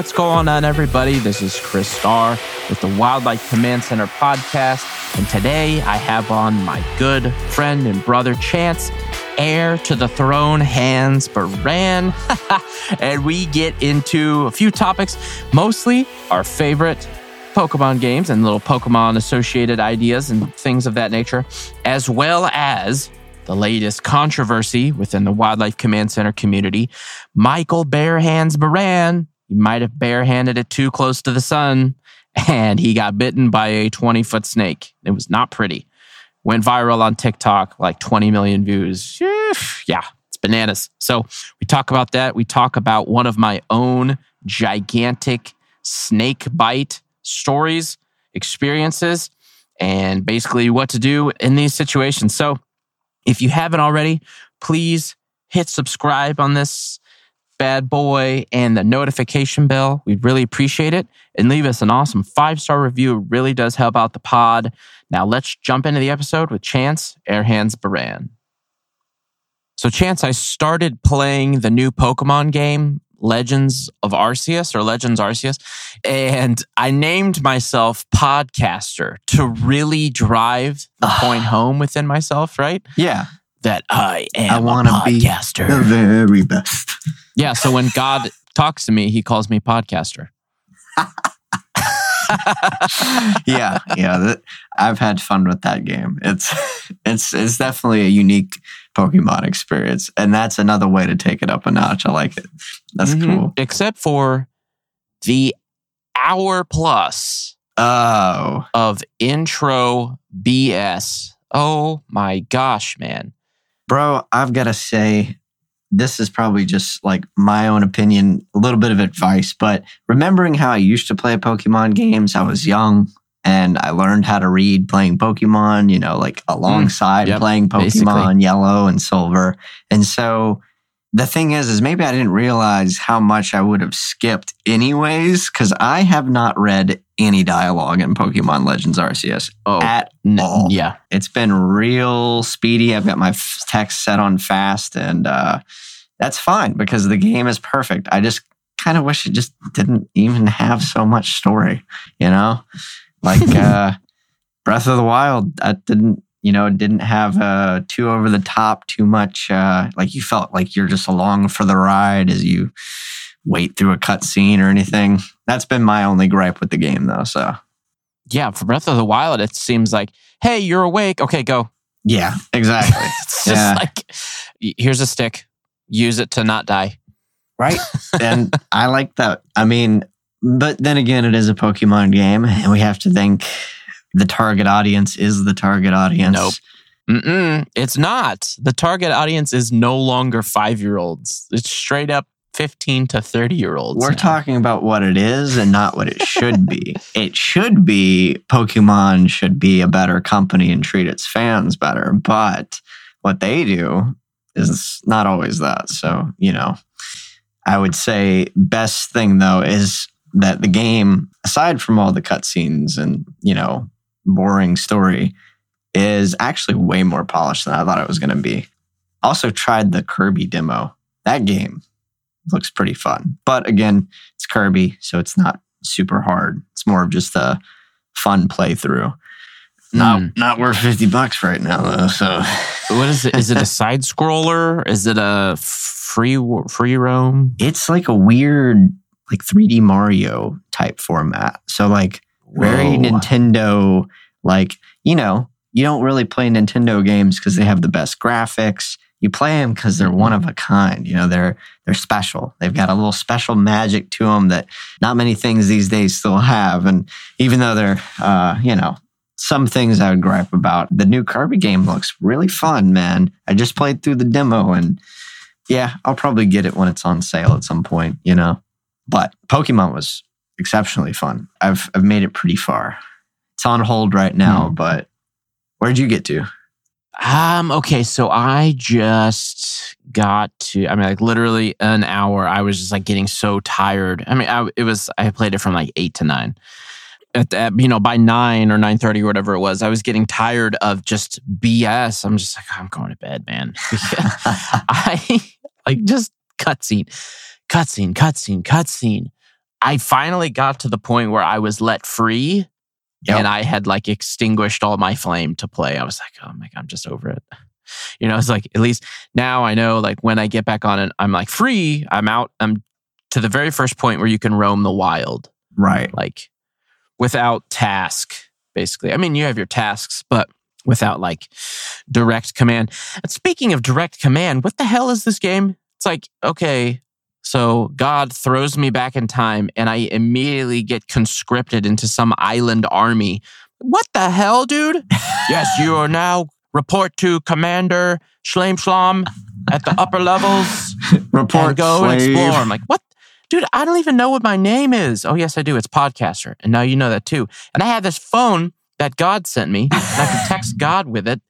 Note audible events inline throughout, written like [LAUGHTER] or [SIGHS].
what's going on, everybody? This is Chris Starr with the Wildlife Command Center podcast. And today I have on my good friend and brother Chance, heir to the throne, Hans Baran. [LAUGHS] and we get into a few topics, mostly our favorite Pokemon games and little Pokemon associated ideas and things of that nature, as well as the latest controversy within the Wildlife Command Center community. Michael Barehands Baran, he might have barehanded it too close to the sun, [LAUGHS] and he got bitten by a 20 foot snake. It was not pretty. Went viral on TikTok, like 20 million views. Yeah, it's bananas. So we talk about that. We talk about one of my own gigantic snake bite stories, experiences, and basically what to do in these situations. So if you haven't already, please hit subscribe on this bad boy and the notification bell. We'd really appreciate it. And leave us an awesome five star review. It really does help out the pod. Now let's jump into the episode with Chance Airhands Baran. So, Chance, I started playing the new Pokemon game Legends of Arceus or Legends Arceus. And I named myself podcaster to really drive the ah. point home within myself, right? Yeah. That I am I want to be podcaster. the very best. yeah. So when God talks to me, he calls me podcaster. [LAUGHS] yeah, yeah. That, I've had fun with that game. It's it's it's definitely a unique Pokemon experience, and that's another way to take it up a notch. I like it. That's Mhm. cool. Except for the hour plus Oh, of intro BS. Oh my gosh, man. Bro, I've got to say, this is probably just like my own opinion, a little bit of advice, but remembering how I used to play Pokemon games, I was young and I learned how to read playing Pokemon, you know, like hmm. alongside Yep, playing Pokemon basically. Yellow and Silver. And so the thing is, is maybe I didn't realize how much I would have skipped anyways, because I have not read any dialogue in Pokemon Legends Arceus Oh, at all. yeah. It's been real speedy. I've got my f- text set on fast, and uh, that's fine because the game is perfect. I just kind of wish it just didn't even have so much story, you know? Like [LAUGHS] uh, Breath of the Wild, I didn't, you know, didn't have uh, too over the top, too much. Uh, like you felt like you're just along for the ride as you wait through a cutscene or anything. That's been my only gripe with the game, though. So, Yeah. For Breath of the Wild, it seems like, hey, you're awake. Okay, go. yeah, exactly. [LAUGHS] it's just Yeah. like, here's a stick. Use it to not die. right? [LAUGHS] and I like that. I mean, but then again, it is a Pokemon game, and we have to think the target audience is the target audience. Nope. Mm-mm, it's not. The target audience is no longer five year olds. It's straight up 15 to 30 year olds. We're now. talking about what it is and not what it [LAUGHS] should be. it should be Pokemon should be a better company and treat its fans better. But what they do is not always that. So, you know, I would say best thing though is that the game, aside from all the cutscenes and, you know, boring story, is actually way more polished than I thought it was going to be. Also tried the Kirby demo. That game looks pretty fun. But again, it's Kirby, so it's not super hard. It's more of just a fun playthrough. Not Mm. not worth 50 bucks right now though. So [LAUGHS] What is it? Is it a side scroller? Is it a free free roam? it's like a weird like 3D Mario type format. So like very Whoa. Nintendo like, you know, you don't really play Nintendo games because they have the best graphics. You play them because they're one of a kind. You know, they're they're special. They've got a little special magic to them that not many things these days still have. And even though they're, uh, you know, some things I would gripe about, the new Kirby game looks really fun, man. I just played through the demo, and yeah, I'll probably get it when it's on sale at some point. You know, but Pokemon was exceptionally fun. I've I've made it pretty far. It's on hold right now, Hmm. but where'd you get to? Um, okay, so I just got to I mean like literally an hour. I was just like getting so tired. I mean, I it was I played it from like eight to nine. At that, you know, by nine or nine thirty or whatever it was, I was getting tired of just BS. I'm just like, I'm going to bed, man. [LAUGHS] I like just cutscene, cutscene, cutscene, cutscene. I finally got to the point where I was let free Yep. and I had like extinguished all my flame to play. I was like, oh my God, I'm just over it. You know, it's like at least now I know like when I get back on it, I'm like free. I'm out. I'm to the very first point where you can roam the wild, Right. like without task, basically. I mean, you have your tasks, but without like direct command. And speaking of direct command, what the hell is this game? It's like, okay, so God throws me back in time and I immediately get conscripted into some island army. What the hell, dude? yes, you are now report to Commander Schlam Schlam at the upper levels [LAUGHS] Report and go slave. and explore. I'm like, what? Dude, I don't even know what my name is. Oh, yes, I do. It's Podcaster. And now you know that too. And I have this phone that God sent me, and I can text [LAUGHS] God with it.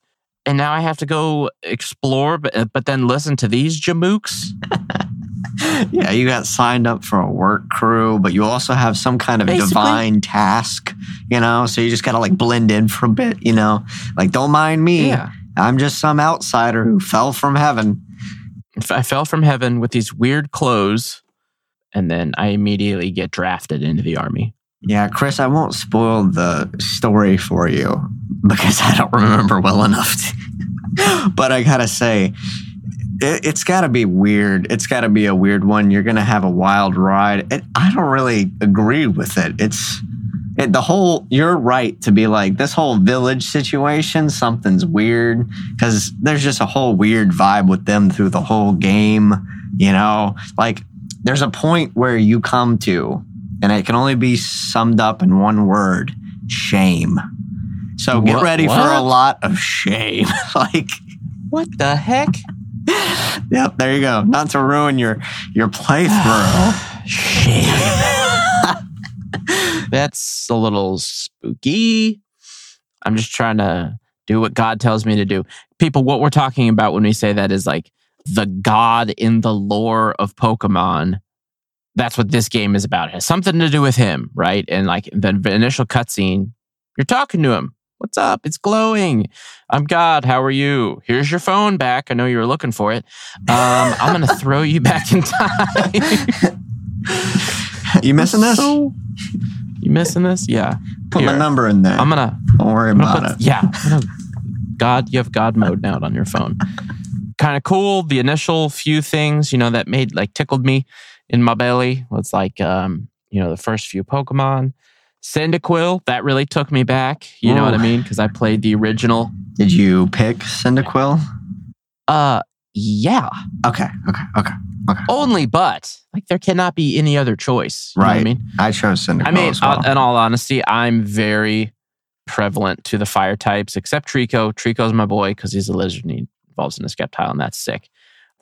And now I have to go explore, but, uh, but then listen to these jamooks. [LAUGHS] [LAUGHS] Yeah, you got signed up for a work crew, but you also have some kind of Basically. divine task, you know? So you just got to like blend in for a bit, you know? Like, don't mind me. Yeah. I'm just some outsider who fell from heaven. I fell from heaven with these weird clothes, and then I immediately get drafted into the army. Yeah, Chris, I won't spoil the story for you because I don't remember well enough. To, [LAUGHS] but I gotta say, it, it's gotta be weird. It's gotta be a weird one. You're gonna have a wild ride. It, I don't really agree with it. It's it, the whole. You're right to be like this whole village situation. Something's weird because there's just a whole weird vibe with them through the whole game. You know, like there's a point where you come to and it can only be summed up in one word shame. So get Wha- ready for a lot of shame. [LAUGHS] like, What the heck? [LAUGHS] yep, there you go. Not to ruin your your playthrough. Shame. [SIGHS] [LAUGHS] That's a little spooky. I'm just trying to do what God tells me to do. People, what we're talking about when we say that is like the God in the lore of Pokemon. That's what this game is about. It has something to do with him, right? And like the initial cutscene, you're talking to him. What's up? It's glowing. I'm God. How are you? Here's your phone back. I know you were looking for it. Um, I'm going to throw you back in time. you missing this? So- you missing this? Yeah. Put my number in there. I'm gonna. Don't worry I'm gonna about put, it. yeah. Gonna- God, you have God mode now on your phone. kind of cool. The initial few things, you know, that made like tickled me in my belly was like, um, you know, the first few Pokemon. Cyndaquil, that really took me back. You know what I mean? Because I played the original. Did you pick Cyndaquil? Uh, yeah. Okay, okay, okay. okay. Only, but like there cannot be any other choice. You know what I mean? I chose Cyndaquil I mean, well. uh, in all honesty, I'm very prevalent to the fire types, except Treecko. Treecko's my boy because he's a lizard and he evolves into a Sceptile, and that's sick.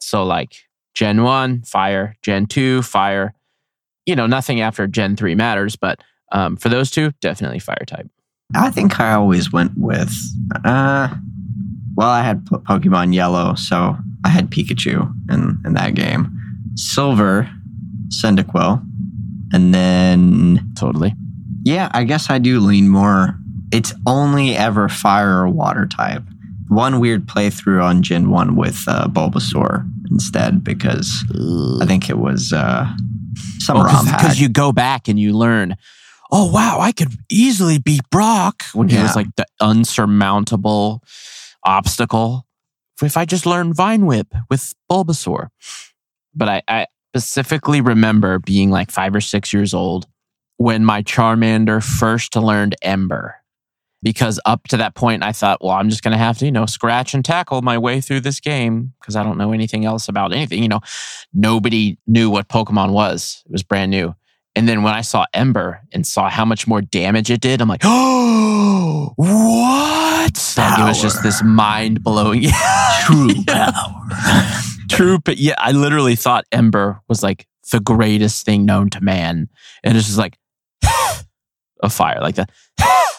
So, like, Gen 1, fire. Gen 2, fire. You know, nothing after Gen 3 matters, but um, for those two, definitely fire type. I think I always went with. Uh, well, I had po- Pokemon Yellow, so I had Pikachu in, in that game. Silver, Cyndaquil, and then Totally. yeah, I guess I do lean more. It's only ever fire or water type. One weird playthrough on Gen One with uh, Bulbasaur instead because I think it was uh, some ROM. Because you go back and you learn, oh, wow, I could easily beat Brock when he Yeah. was like the unsurmountable obstacle. If I just learned Vine Whip with Bulbasaur. But I, I specifically remember being like five or six years old when my Charmander first learned Ember. Because up to that point, I thought, well, I'm just going to have to, you know, scratch and tackle my way through this game because I don't know anything else about anything. You know, nobody knew what Pokemon was. It was brand new. And then when I saw Ember and saw how much more damage it did, I'm like, oh, [GASPS] what? Like, it was just this mind blowing. [LAUGHS] True [LAUGHS] power. [LAUGHS] True, but yeah, I literally thought Ember was like the greatest thing known to man. And it's just like [GASPS] a fire, like that.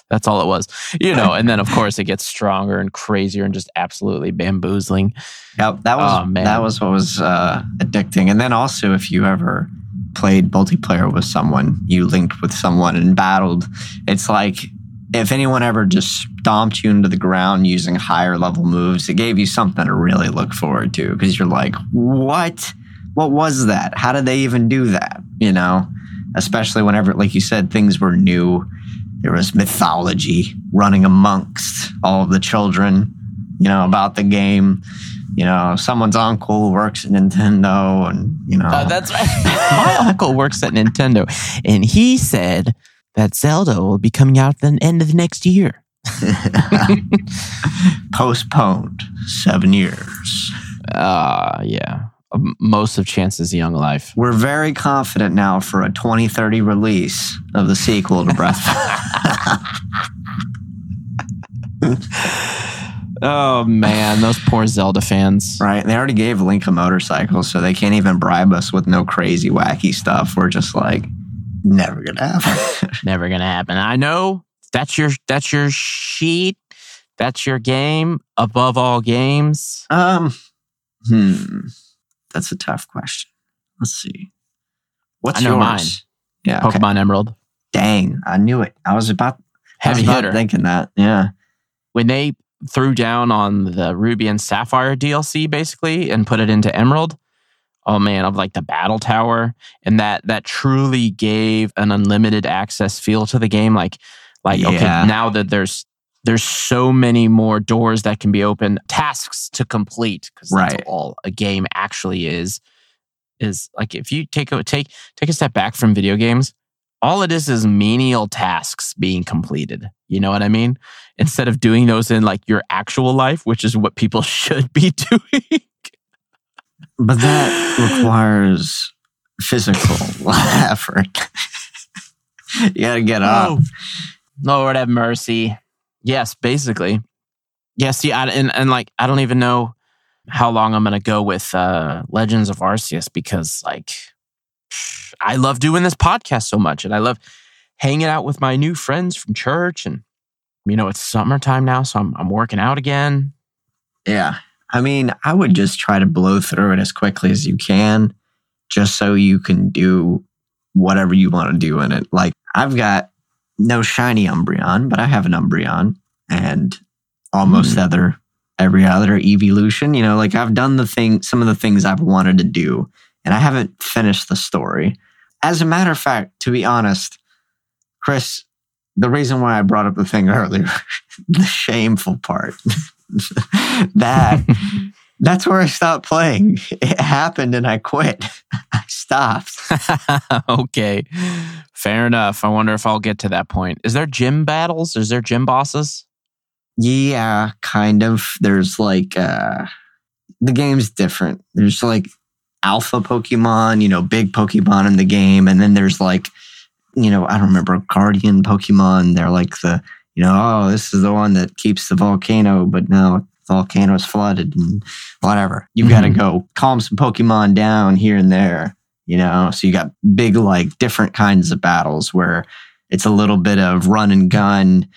That's all it was, you know. And then, of course, it gets stronger and crazier and just absolutely bamboozling. Yep, that was Oh, that was what was uh, addicting. And then also, if you ever played multiplayer with someone, you linked with someone and battled. It's like if anyone ever just stomped you into the ground using higher level moves, it gave you something to really look forward to because you're like, what? What was that? How did they even do that? You know. especially whenever, like you said, things were new. There was mythology running amongst all of the children, you know, about the game. You know, someone's uncle works at Nintendo, and you know, Uh, that's right. [LAUGHS] My uncle works at Nintendo, and he said that Zelda will be coming out at the end of the next year. [LAUGHS] postponed seven years. Uh, yeah. Um, Most of Chance's young life. We're very confident now for a 2030 release of the sequel to Breath. [LAUGHS] Oh man, those poor Zelda fans. right? They already gave Link a motorcycle, so they can't even bribe us with no crazy, wacky stuff. We're just like, never gonna happen. [LAUGHS] Never gonna happen. I know that's your that's your sheet. That's your game above all games. um, hmm, that's a tough question. Let's see. What's I know yours? mine. Yeah. Okay. Pokemon Emerald. Dang, I knew it. I was about. I was Heavy about hitter. thinking that. Yeah. when they threw down on the Ruby and Sapphire DLC basically and put it into Emerald, oh man, of like the battle tower and that that truly gave an unlimited access feel to the game. Like, like Yeah. okay, now that there's there's so many more doors that can be opened, tasks to complete because that's all a game actually is. Is like if you take a take take a step back from video games, all it is is menial tasks being completed. You know what I mean? Instead of doing those in like your actual life, which is what people [LAUGHS] should be [LAUGHS] doing. But that requires physical [LAUGHS] effort. you gotta get up. Oh, Lord have mercy. Yes, basically. Yeah, see, I, and, and like, I don't even know how long I'm to go with uh, Legends of Arceus because, like, [SIGHS] I love doing this podcast so much and I love hanging out with my new friends from church. And, you know, it's summertime now, so I'm, I'm working out again. Yeah. I mean, I would just try to blow through it as quickly as you can, just so you can do whatever you want to do in it. Like, I've got no shiny Umbreon, but I have an Umbreon and almost Hmm. other every other evolution. You know, like I've done the thing, some of the things I've wanted to do, and I haven't finished the story. As a matter of fact, to be honest, Chris, the reason why I brought up the thing [LAUGHS] earlier, the shameful part, [LAUGHS] that [LAUGHS] that's where I stopped playing. It happened and I quit. I stopped. okay. Fair enough. I wonder if I'll get to that point. Is there gym battles? Is there gym bosses? Yeah, kind of. There's like uh the game's different. There's like alpha Pokemon, you know, big Pokemon in the game, and then there's like, you know, I don't remember guardian Pokemon. They're like the, you know, oh, this is the one that keeps the volcano, but now the volcano's flooded and whatever. You've got to Mhm. go calm some Pokemon down here and there, you know. So you got big like different kinds of battles where it's a little bit of run and gun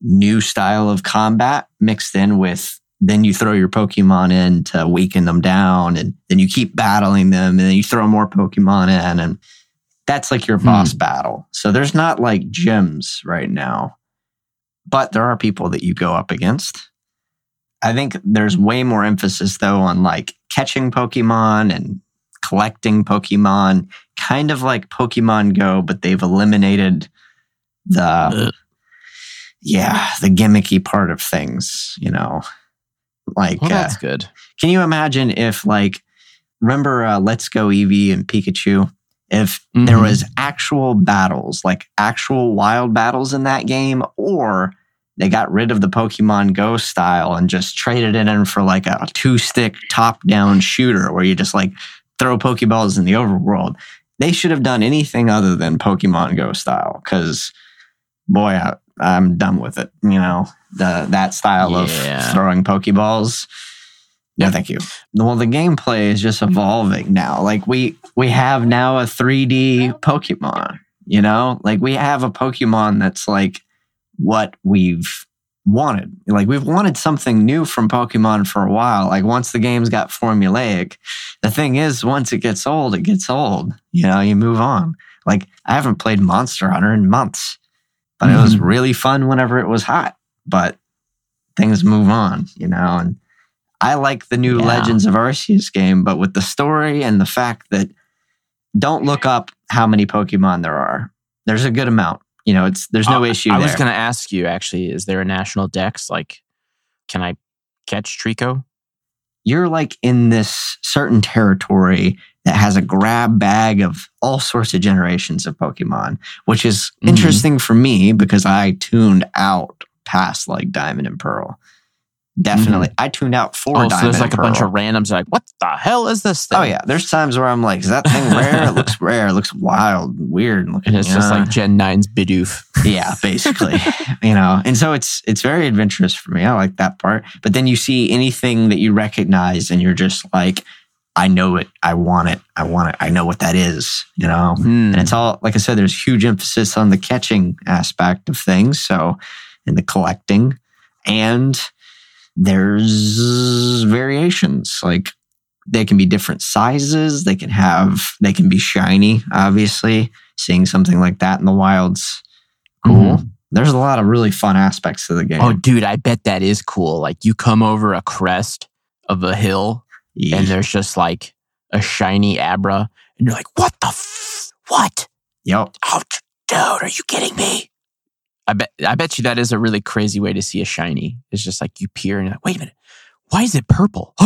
new style of combat mixed in with then you throw your Pokemon in to weaken them down and then you keep battling them and then you throw more Pokemon in and that's like your Hmm. boss battle. So there's not like gyms right now, but there are people that you go up against. I think there's way more emphasis though on like catching Pokemon and collecting Pokemon, kind of like Pokemon Go, but they've eliminated the Ugh. yeah, the gimmicky part of things, you know. Like Well, uh, that's good. can you imagine if like remember uh, Let's Go Eevee and Pikachu? If there Mhm. was actual battles, like actual wild battles in that game, or they got rid of the Pokemon Go style and just traded it in for like a two stick top down shooter where you just like throw Pokeballs in the overworld. They should have done anything other than Pokemon Go style because, boy, I, I'm done with it. You know, the that style Yeah. of throwing Pokeballs. No, thank you. Well, the gameplay is just evolving now. Like we we have now a 3D Pokemon. You know, like we have a Pokemon that's like what we've wanted. Like we've wanted something new from Pokemon for a while. Like once the games got formulaic, the thing is, once it gets old, it gets old. You know, you move on. Like I haven't played Monster Hunter in months, but it was Mhm. really fun whenever it was hot. But things move on, you know, and I like the new Yeah. Legends of Arceus game, but with the story and the fact that don't look up how many Pokemon there are. There's a good amount. You know, it's there's no Uh, issue I there. was going to ask you actually, is there a national dex? Like, can I catch Treecko? You're like in this certain territory that has a grab bag of all sorts of generations of Pokemon, which is Mhm. interesting for me because I tuned out past like Diamond and Pearl. Definitely, I tuned out for oh, so Diamond there's like a and bunch of randoms. Like, what the hell is this thing? Oh yeah, there's times where I'm like, is that thing rare? it looks [LAUGHS] rare. It looks wild, and weird looking. [LAUGHS] And it's just like Gen 9's Bidoof. yeah, basically, [LAUGHS] you know. And so it's it's very adventurous for me. I like that part. But then you see anything that you recognize, and you're just like, I know it. I want it. I want it. I know what that is. You know. Hmm. And it's all like I said. There's huge emphasis on the catching aspect of things. So, in the collecting, and there's variations like they can be different sizes they can have they can be shiny obviously seeing something like that in the wilds cool mm-hmm. there's a lot of really fun aspects to the game Oh, dude, I bet that is cool. Like, you come over a crest of a hill, Yeah. and there's just like a shiny Abra, and you're like, what the f- what? yep Oh, dude, are you kidding me? I bet I bet you that is a really crazy way to see a shiny. It's just like you peer and you're like, wait a minute, why is it purple? [GASPS]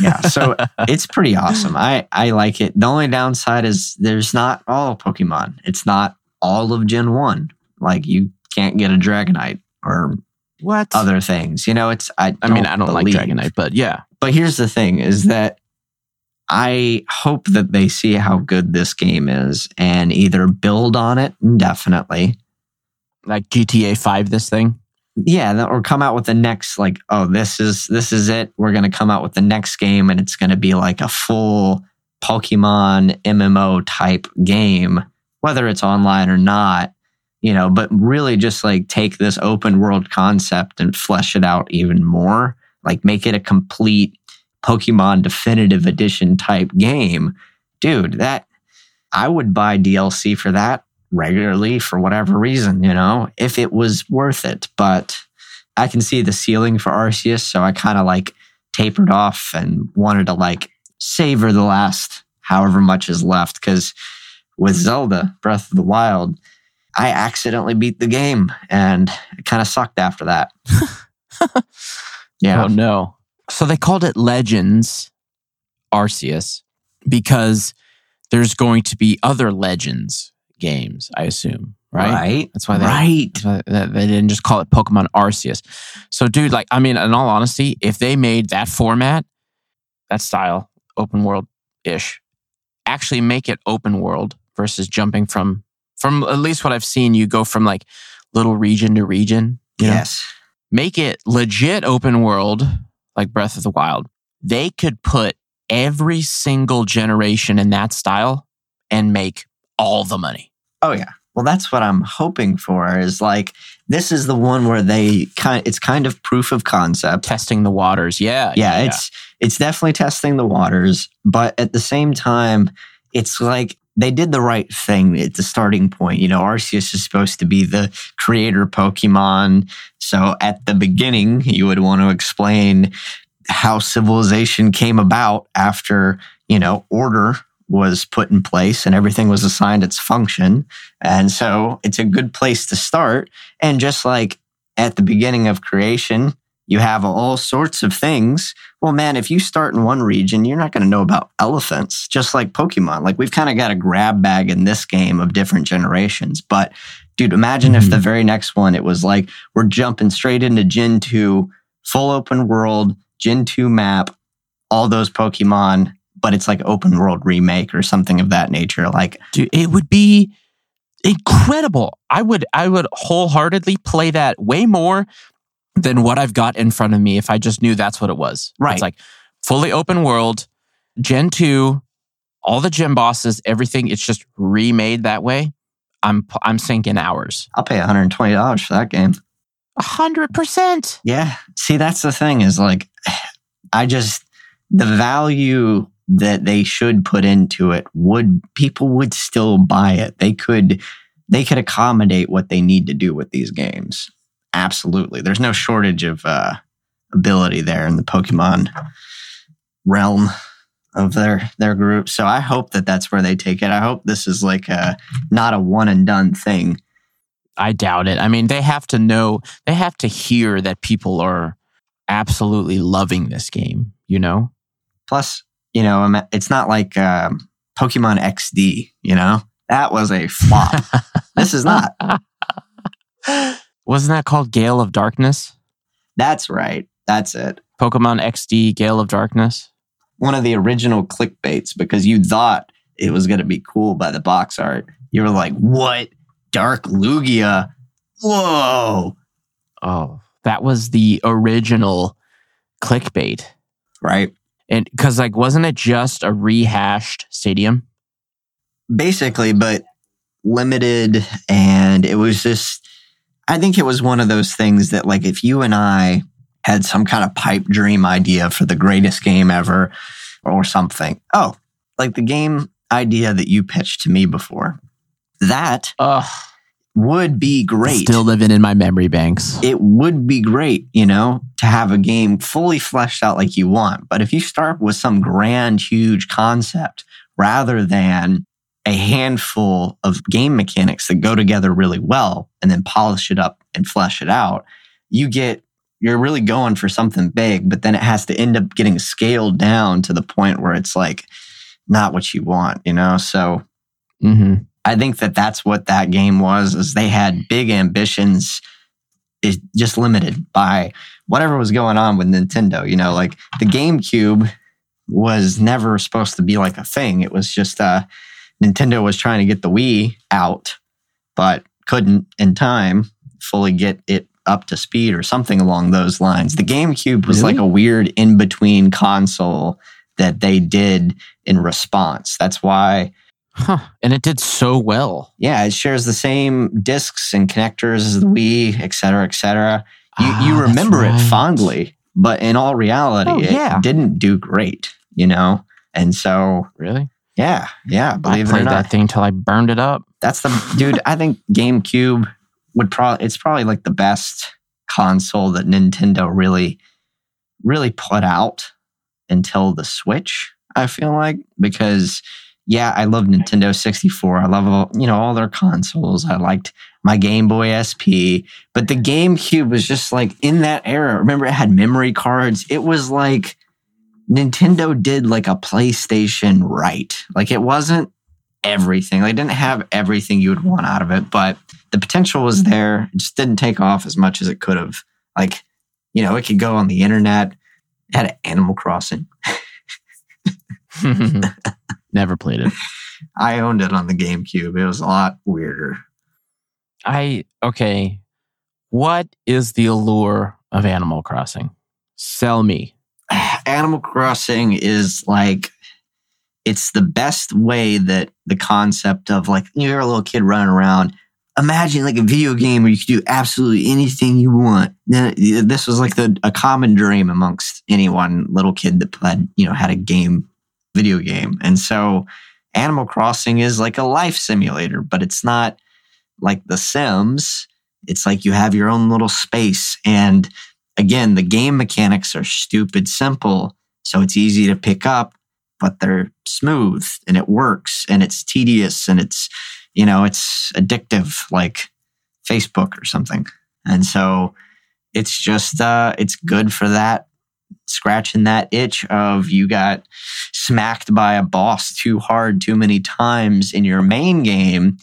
yeah so [LAUGHS] it's pretty awesome i i like it the only downside is there's not all pokemon it's not all of gen 1 like you can't get a dragonite or what? other things you know it's i, I mean, I don't believe- like Dragonite, but yeah. but here's the thing is that I hope that they see how good this game is and either build on it indefinitely. Like GTA 5, this thing. Yeah, th- or come out with the next like, oh, this is this is it. We're gonna come out with the next game and it's gonna be like a full Pokemon MMO type game, whether it's online or not, you know, but really just like take this open world concept and flesh it out even more. Like make it a complete Pokemon definitive edition type game. Dude, that I would buy DLC for that regularly for whatever reason, you know, if it was worth it. But I can see the ceiling for Arceus, so I kind of like tapered off and wanted to like savor the last however much is left. Because with Zelda Breath of the Wild, I accidentally beat the game and it kind of sucked after that. [LAUGHS] yeah. Oh no. So they called it Legends Arceus because there's going to be other Legends games, I assume, right? Right. That's why they right. that's why they didn't just call it Pokemon Arceus. So dude, like I mean, in all honesty, if they made that format, that style, open world ish, actually make it open world versus jumping from from at least what I've seen, you go from like little region to region. You know? Yes. make it legit open world like Breath of the Wild, they could put every single generation in that style and make all the money. Oh yeah. Well, that's what I'm hoping for. Is like this is the one where they kind. It's kind of proof of concept. Testing the waters. Yeah. yeah, it's it's definitely testing the waters, but at the same time, it's like they did the right thing at the starting point. You know, Arceus is supposed to be the creator Pokemon. So at the beginning, you would want to explain how civilization came about after, you know, order was put in place and everything was assigned its function. And so it's a good place to start. And just like at the beginning of creation, you have all sorts of things. Well, man, if you start in one region, you're not going to know about elephants, just like Pokemon. Like we've kind of got a grab bag in this game of different generations. But dude, imagine if Mhm. the very next one, it was like we're jumping straight into Gen 2, full open world, Gen 2 map, all those Pokemon, but it's like open world remake or something of that nature. Like, Dude, it would be incredible. I would I would wholeheartedly play that way more than what I've got in front of me if I just knew that's what it was. Right. It's like fully open world, Gen 2, all the gym bosses, everything, it's just remade that way. I'm I'm sinking hours. I'll pay $120 for that game. A hundred percent. Yeah. See, that's the thing is like, [SIGHS] I just, the value that they should put into it would, people would still buy it. They could, they could accommodate what they need to do with these games. Absolutely. There's no shortage of uh, ability there in the Pokemon realm. of their their group. So I hope that that's where they take it. I hope this is like a not a one and done thing. I doubt it. I mean, they have to know, they have to hear that people are absolutely loving this game, you know? Plus, you know, it's not like um, Pokemon XD. You know, that was a flop. [LAUGHS] this is not. Wasn't that called Gale of Darkness? That's right. That's it. Pokemon XD Gale of Darkness? One of the original clickbaits because you thought it was going to be cool by the box art. You were like, "What? Dark Lugia? Whoa!" Oh, that was the original clickbait. Right. And because, like, wasn't it just a rehashed stadium? basically, but limited. And it was just, I think it was one of those things that, like, if you and I had some kind of pipe dream idea for the greatest game ever or something, oh, like the game idea that you pitched to me before, that Ugh. Would be great. Still living in my memory banks. it would be great, you know, to have a game fully fleshed out like you want. But if you start with some grand, huge concept rather than a handful of game mechanics that go together really well and then polish it up and flesh it out, you get, you're really going for something big, but then it has to end up getting scaled down to the point where it's like not what you want, you know? So hmm I think that that's what that game was is they had big ambitions is just limited by whatever was going on with Nintendo, you know, like the GameCube was never supposed to be like a thing. It was just uh Nintendo was trying to get the Wii out but couldn't in time fully get it up to speed or something along those lines. The GameCube was Really? like a weird in between console that they did in response. That's why Huh. And it did so well. yeah, it shares the same discs and connectors as the Wii, et cetera, et cetera. You, Ah, you remember it fondly, but in all reality, Oh, it yeah. didn't do great, you know? And so, Really? yeah, yeah, I believe it or played that thing till I burned it up. That's the [LAUGHS] dude. I think GameCube would probably, it's probably like the best console that Nintendo really, really put out until the Switch, I feel like, because yeah, I love Nintendo 64. I love all, you know, all their consoles. I liked my Game Boy SP, but the GameCube was just like in that era. Remember it had memory cards. It was like Nintendo did like a PlayStation right. Like it wasn't everything. They didn't have everything you would want out of it, but the potential was there. It just didn't take off as much as it could have. Like, you know, it could go on the internet. It had Animal Crossing. [LAUGHS] [LAUGHS] Never played it. I owned it on the GameCube. It was a lot weirder. I okay. What is the allure of Animal Crossing? Sell me. [SIGHS] Animal Crossing is like it's the best way that the concept of like you're a little kid running around. Imagine like a video game where you could do absolutely anything you want. This was like the, a common dream amongst anyone little kid that played, you know had a game, video game, and so Animal Crossing is like a life simulator, but it's not like The Sims. It's like you have your own little space and again, the game mechanics are stupid simple, so it's easy to pick up, but they're smooth and it works and it's tedious and it's, you know, it's addictive like Facebook or something. And so it's just, uh, it's good for that, scratching that itch of you got smacked by a boss too hard too many times in your main game.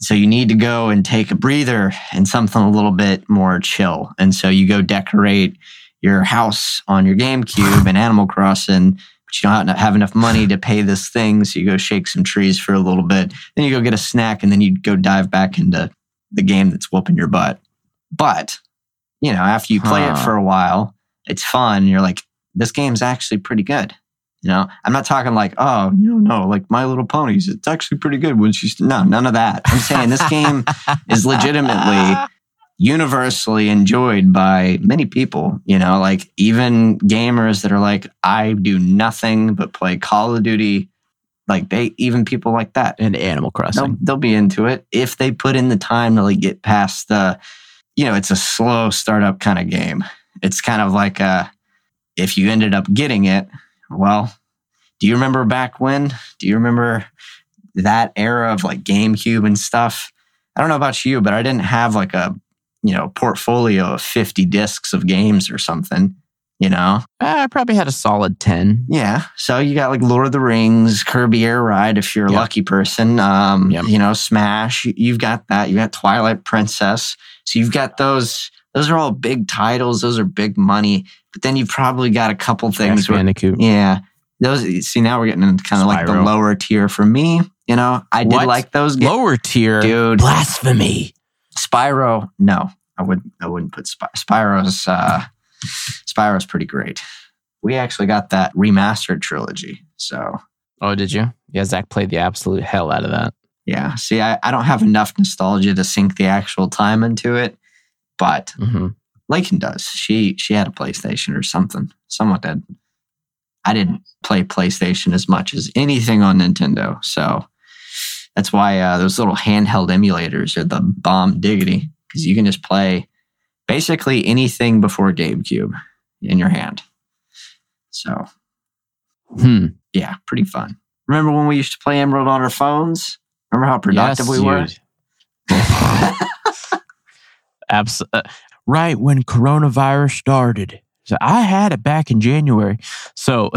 So you need to go and take a breather and something a little bit more chill. And so you go decorate your house on your GameCube and Animal Crossing, but you don't have enough money to pay this thing. So you go shake some trees for a little bit. Then you go get a snack and then you go dive back into the game that's whooping your butt. But, you know, after you play it for a while, it's fun. You're like, this game's actually pretty good. You know, I'm not talking like, oh, you know, no, like My Little Ponies. It's actually pretty good when she's no, none of that. I'm saying this game is [LAUGHS] legitimately universally enjoyed by many people. You know, like even gamers that are like, I do nothing but play Call of Duty. Like they, even people like that, and Animal they'll, Crossing. they'll be into it if they put in the time to like get past the, you know, it's a slow startup kind of game. It's kind of like a, if you ended up getting it, well, Do you remember back when? Do you remember that era of like GameCube and stuff? I don't know about you, but I didn't have like a you know portfolio of 50 discs of games or something. You know, I probably had a solid 10. yeah. So you got like Lord of the Rings, Kirby Air Ride, if you're a Yep. lucky person. Um, Yep. You know, Smash. you- You've got that. You got Twilight Princess. So you've got those. Those are all big titles. Those are big money. But then you've probably got a couple things. Where, yeah. Those. See, now we're getting into kind of like the lower tier for me. You know, I did What? like those games. Lower tier. Dude. Blasphemy. Spyro. No, I wouldn't. I wouldn't put Spy- Spyro's. Uh, Spyro's pretty great. We actually got that remastered trilogy. So Oh, did you? Yeah, Zach played the absolute hell out of that. Yeah. See, I, I don't have enough nostalgia to sink the actual time into it, but hmm Lakin does. She she had a PlayStation or something. Someone did. I didn't play PlayStation as much as anything on Nintendo, so that's why uh, those little handheld emulators are the bomb diggity because you can just play basically anything before GameCube in your hand. So Hmm. yeah, pretty fun. Remember when we used to play Emerald on our phones? Remember how productive Yes, we were? [LAUGHS] [LAUGHS] dude. Abs- uh, right when coronavirus started. So I had it back in January. So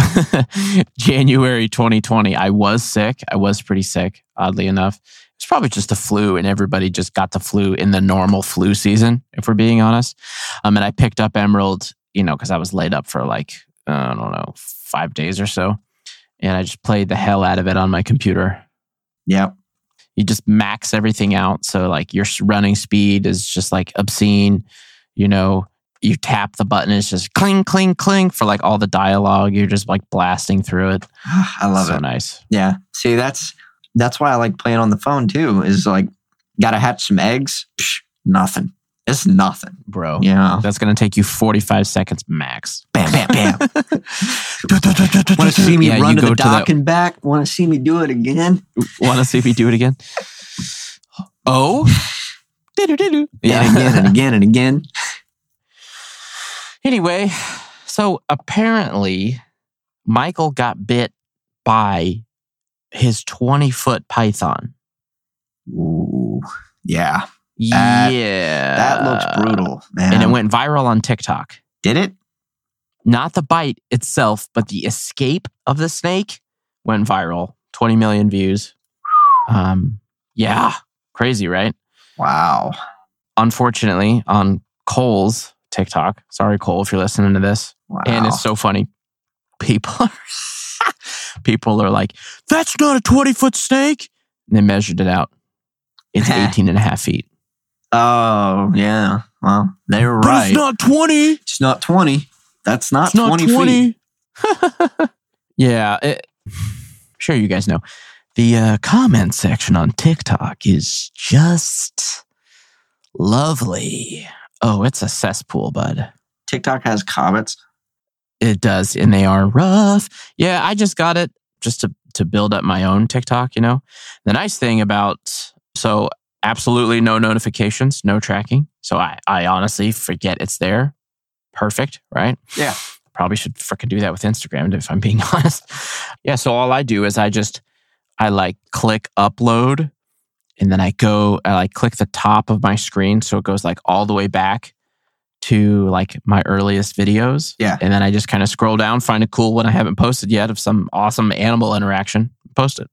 [LAUGHS] January 2020, I was sick. I was pretty sick, oddly enough. It's probably just the flu, and everybody just got the flu in the normal flu season, if we're being honest. Um, and I picked up Emerald, you know, because I was laid up for like, I don't know, five days or so. And I just played the hell out of it on my computer Yep. You just max everything out. So like your running speed is just like obscene. You know, you tap the button, it's just cling, cling, cling for like all the dialogue. You're just like blasting through it. [SIGHS] I love it. so it. nice. Yeah. See, that's that's why I like playing on the phone too. Is like, gotta hatch some eggs. Psh, nothing. It's nothing. Bro. Yeah. That's gonna take you 45 seconds max. Bam, bam, bam. [LAUGHS] Want to [LAUGHS] see me Yeah, run to the to dock the- and back? Want to see me do it again? Want to see me do it again? Oh. [LAUGHS] Yeah. And again and again and again. [SIGHS] Anyway, so apparently Michael got bit by his 20 foot python. Ooh. Yeah. Yeah. That looks brutal, man. And it went viral on TikTok. Did it? Not the bite itself, but the escape of the snake went viral. 20 million views. Um, yeah, crazy, right? Wow. Unfortunately, on Cole's TikTok, sorry, Cole, if you're listening to this, Wow. and it's so funny. People [LAUGHS] are, people are like, that's not a 20 foot snake. And they measured it out. It's [LAUGHS] 18 and a half feet. Oh, yeah. Well, they were But right. it's not 20. It's not 20. That's not, It's not 20, 20. feet. [LAUGHS] yeah. It, sure, you guys know. The uh, comment section on TikTok is just lovely. Oh, it's a cesspool, bud. TikTok has comments. It does, and they are rough. Yeah, I just got it just to to build up my own TikTok. You know, the nice thing about so absolutely no notifications, no tracking. So I I honestly forget it's there. Perfect, right? Yeah. Probably should freaking do that with Instagram if I'm being [LAUGHS] honest. Yeah. So all I do is I just I like click upload, and then I go I like click the top of my screen so it goes like all the way back to like my earliest videos. Yeah. And then I just kind of scroll down, find a cool one I haven't posted yet of some awesome animal interaction, post it.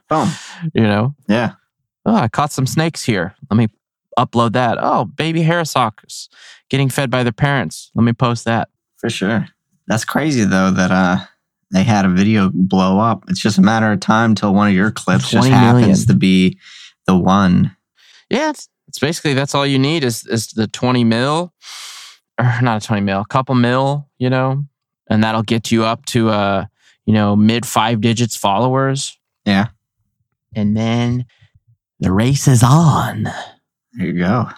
[LAUGHS] Boom. You know, Yeah. Oh, I caught some snakes here. Let me upload that. Oh, baby Harris hawks getting fed by their parents. Let me post that. For sure. That's crazy though that uh they had a video blow up. It's just a matter of time till one of your clips just happens million. to be the one. Yeah, it's, it's basically that's all you need is is the 20 mil or not a 20 mil, a couple mil, you know, and that'll get you up to uh, you know, mid five digits followers. Yeah. And then the race is on. There you go.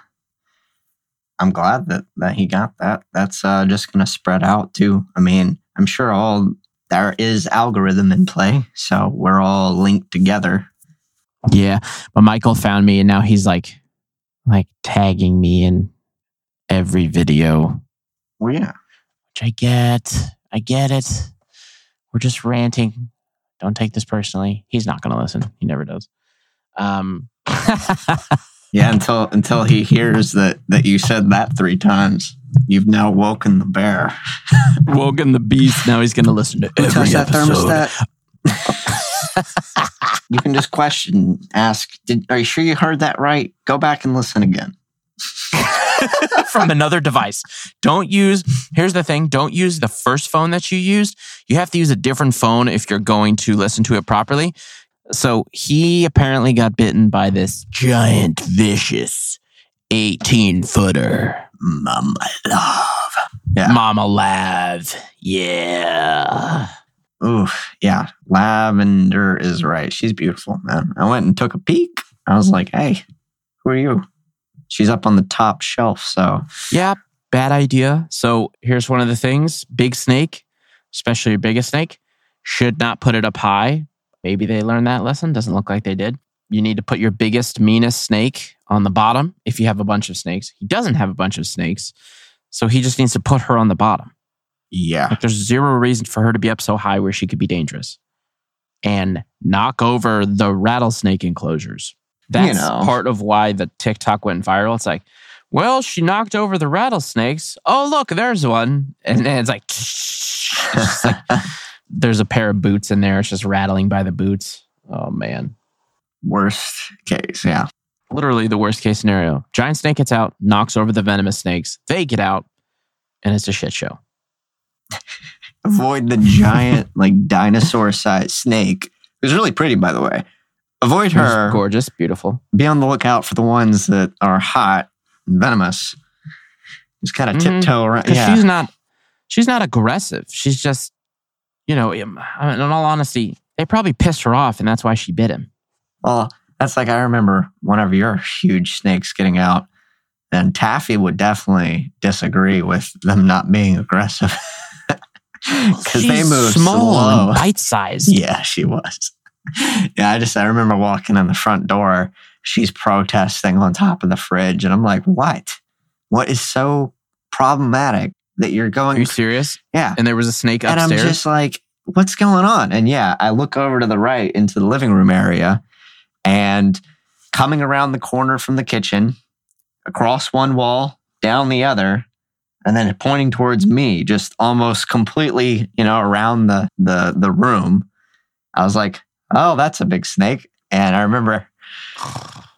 I'm glad that that he got that. That's uh, just going to spread out too. I mean, I'm sure all there is algorithm in play, so we're all linked together. Yeah, but Michael found me and now he's like like tagging me in every video, Well, yeah, which I get. I get it. We're just ranting Don't take this personally. He's not going to listen. He never does. Um, [LAUGHS] Yeah, until until he hears that that you said that three times. You've now woken the bear. [LAUGHS] Wogan the beast. Now he's going to listen to Who every touched that thermostat? you can just question, ask, Did, are you sure you heard that right? Go back and listen again. [LAUGHS] from another device. Don't use, here's the thing don't use the first phone that you used. You have to use a different phone if you're going to listen to it properly. So he apparently got bitten by this giant, vicious 18 footer. Mama love. Yeah. Mama Lav. Yeah. Ooh, yeah. Lavender is right. She's beautiful, man. I went and took a peek. I was like, hey, who are you? She's up on the top shelf. So, Yeah, bad idea. So here's one of the things big snake, especially your biggest snake, should not put it up high. Maybe they learned that lesson. Doesn't look like they did. You need to put your biggest, meanest snake on the bottom if you have a bunch of snakes. He doesn't have a bunch of snakes. So he just needs to put her on the bottom. yeah. Like there's zero reason for her to be up so high where she could be dangerous. And knock over the rattlesnake enclosures. That's know. part of why the TikTok went viral. It's like, well, she knocked over the rattlesnakes. Oh, look, there's one. And then it's like, [LAUGHS] it's like there's a pair of boots in there. It's just rattling by the boots. Oh, man. Worst case. Yeah. Literally the worst case scenario. Giant snake gets out, knocks over the venomous snakes. They get out, and it's a shit show. [LAUGHS] Avoid the giant, [LAUGHS] like dinosaur sized snake. It was really pretty, by the way. Avoid her. gorgeous, beautiful. Be on the lookout for the ones that are hot and venomous. Just kind of Mhm. tiptoe around. Yeah. she's not she's not aggressive she's just you know um, in in all honesty they probably pissed her off and that's why she bit him Well, that's like I remember one of your huge snakes getting out, and Taffy would definitely disagree with them not being aggressive [LAUGHS] because they She's move small slow. and bite-sized Yeah, she was. [LAUGHS] Yeah, I just I remember walking in the front door. She's protesting on top of the fridge, and I'm like, "What? What is so problematic that you're going. are going?" you serious yeah, and there was a snake upstairs. and I'm just like, what's going on? And yeah, I look over to the right into the living room area and coming around the corner from the kitchen, across one wall, down the other, and then pointing towards me, just almost completely, you know, around the the the room. I was like, oh, that's a big snake. And I remember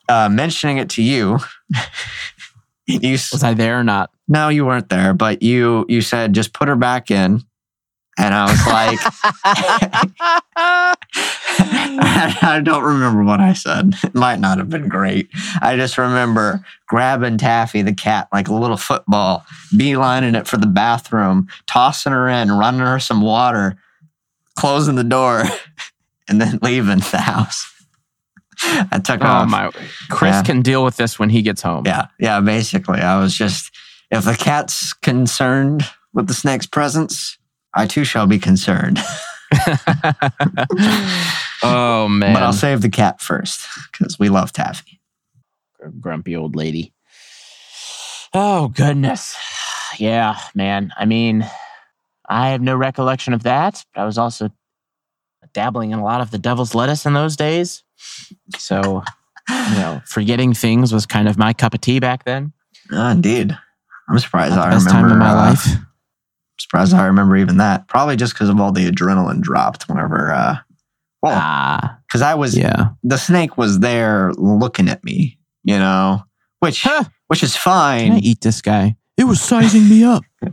uh, mentioning it to you. [LAUGHS] you was i there or not no, you weren't there, but you you said just put her back in. And I was like, [LAUGHS] [LAUGHS] I don't remember what I said. It might not have been great. I just remember grabbing Taffy, the cat, like a little football, beelining it for the bathroom, tossing her in, running her some water, closing the door, [LAUGHS] and then leaving the house. I took oh off. my chris Yeah. can deal with this when he gets home Yeah, yeah, basically. I was just, if the cat's concerned with the snake's presence, I too shall be concerned. [LAUGHS] oh man But I'll save the cat first because we love Taffy. grumpy old lady. Oh goodness. Yeah, man. I mean, I have no recollection of that, but I was also dabbling in a lot of the devil's lettuce in those days. So, you know, forgetting things was kind of my cup of tea back then. Ah, indeed. I'm surprised Not I best remember. time of my uh, life. Surprised I remember even that. Probably just because of all the adrenaline dropped whenever. Uh, well, Ah, because I was yeah. the snake was there looking at me, you know, which Huh. which is Can I fine. eat this guy? It was sizing me up. [LAUGHS]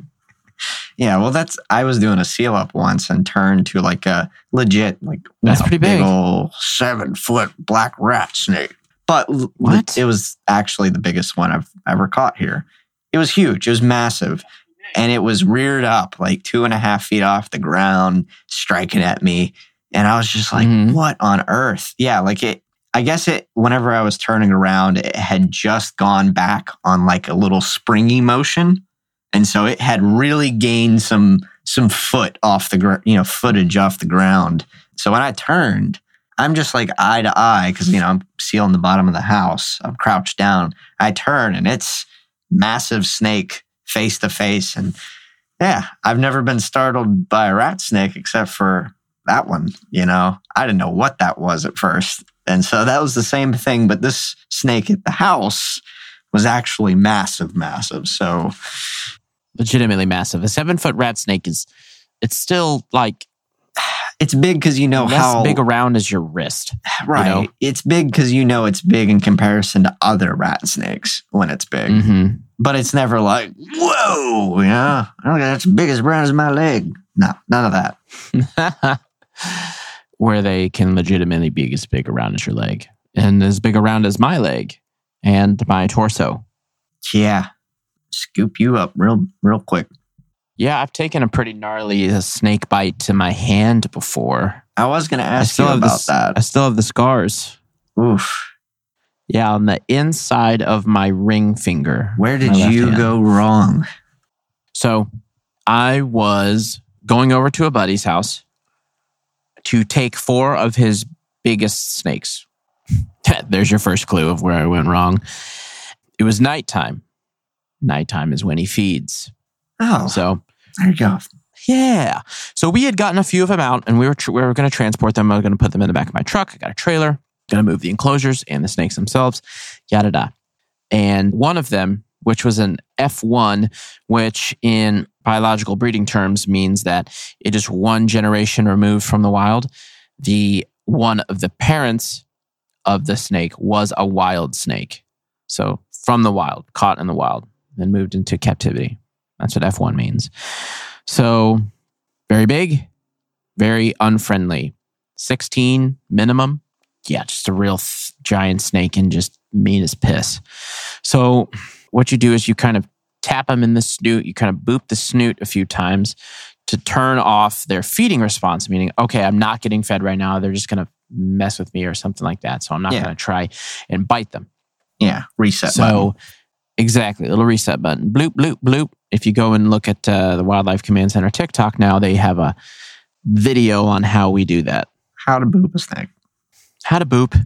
Yeah, well, that's I was doing a seal up once and turned to like a legit like That's pretty big. old seven foot black rat snake. But What? It was actually the biggest one I've ever caught here. It was huge. It was massive, and it was reared up like two and a half feet off the ground, striking at me, and I was just like, Mhm. "What on earth?" Yeah, like it. I guess it. Whenever I was turning around, it had just gone back on like a little springy motion and so it had really gained some some foot off the gr- you know footage off the ground so when i turned i'm just like eye to eye because you know i'm sealing the bottom of the house i'm crouched down i turn and it's massive snake face to face and yeah i've never been startled by a rat snake except for that one, you know, I didn't know what that was at first. And so that was the same thing. But this snake at the house was actually massive, massive. So Legitimately massive. A seven foot rat snake is, it's still like it's big because you know less how big around is your wrist. right. know? It's big because you know it's big in comparison to other rat snakes when it's big. Mm-hmm. But it's never like, whoa, yeah, oh, that's big as brown as my leg. No, none of that. [LAUGHS] Where they can legitimately be as big around as your leg and as big around as my leg and my torso. Yeah. Scoop you up real, real quick. Yeah, I've taken a pretty gnarly uh, snake bite to my hand before. I was going to ask you about this- I still have the scars. Oof. Yeah, on the inside of my ring finger. Where did you hand. go wrong? So I was going over to a buddy's house to take four of his biggest snakes. [LAUGHS] There's your first clue of where I went wrong. It was nighttime. Nighttime is when he feeds. Oh, So there you go. yeah. So we had gotten a few of them out, and we were tr- we were going to transport them. I was going to put them in the back of my truck. I got a trailer. Going to move the enclosures and the snakes themselves. Yada da. And one of them, which was an F1, which in biological breeding terms means that it is one generation removed from the wild. The one of the parents of the snake was a wild snake. So from the wild, caught in the wild, then moved into captivity. That's what F1 means. So very big, very unfriendly. 16 minimum. Yeah, just a real th- giant snake and just mean as piss. So what you do is you kind of tap them in the snoot, you kind of boop the snoot a few times to turn off their feeding response, meaning, okay, I'm not getting fed right now. They're just going to mess with me or something like that. So I'm not Yeah. going to try and bite them. Yeah, reset. So, button. exactly, little reset button. Bloop, bloop, bloop. If you go and look at uh, the Wildlife Command Center TikTok now, they have a video on how we do that. how to boop a snake. How to boop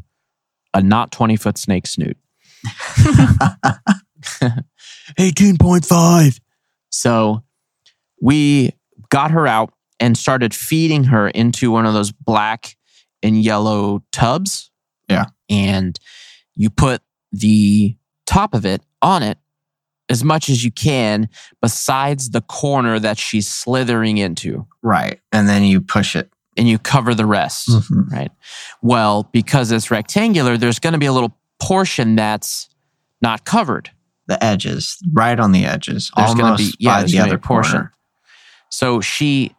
a not 20 foot snake snoot. [LAUGHS] 18.5. So we got her out and started feeding her into one of those black and yellow tubs. Yeah. And you put the top of it on it as much as you can, besides the corner that she's slithering into, Right. And then you push it. and you cover the rest. Mhm. Right. Well, because it's rectangular, there's going to be a little portion that's not covered. The edges, right on the edges, There's gonna almost be- yeah, by the other portion. portion. So she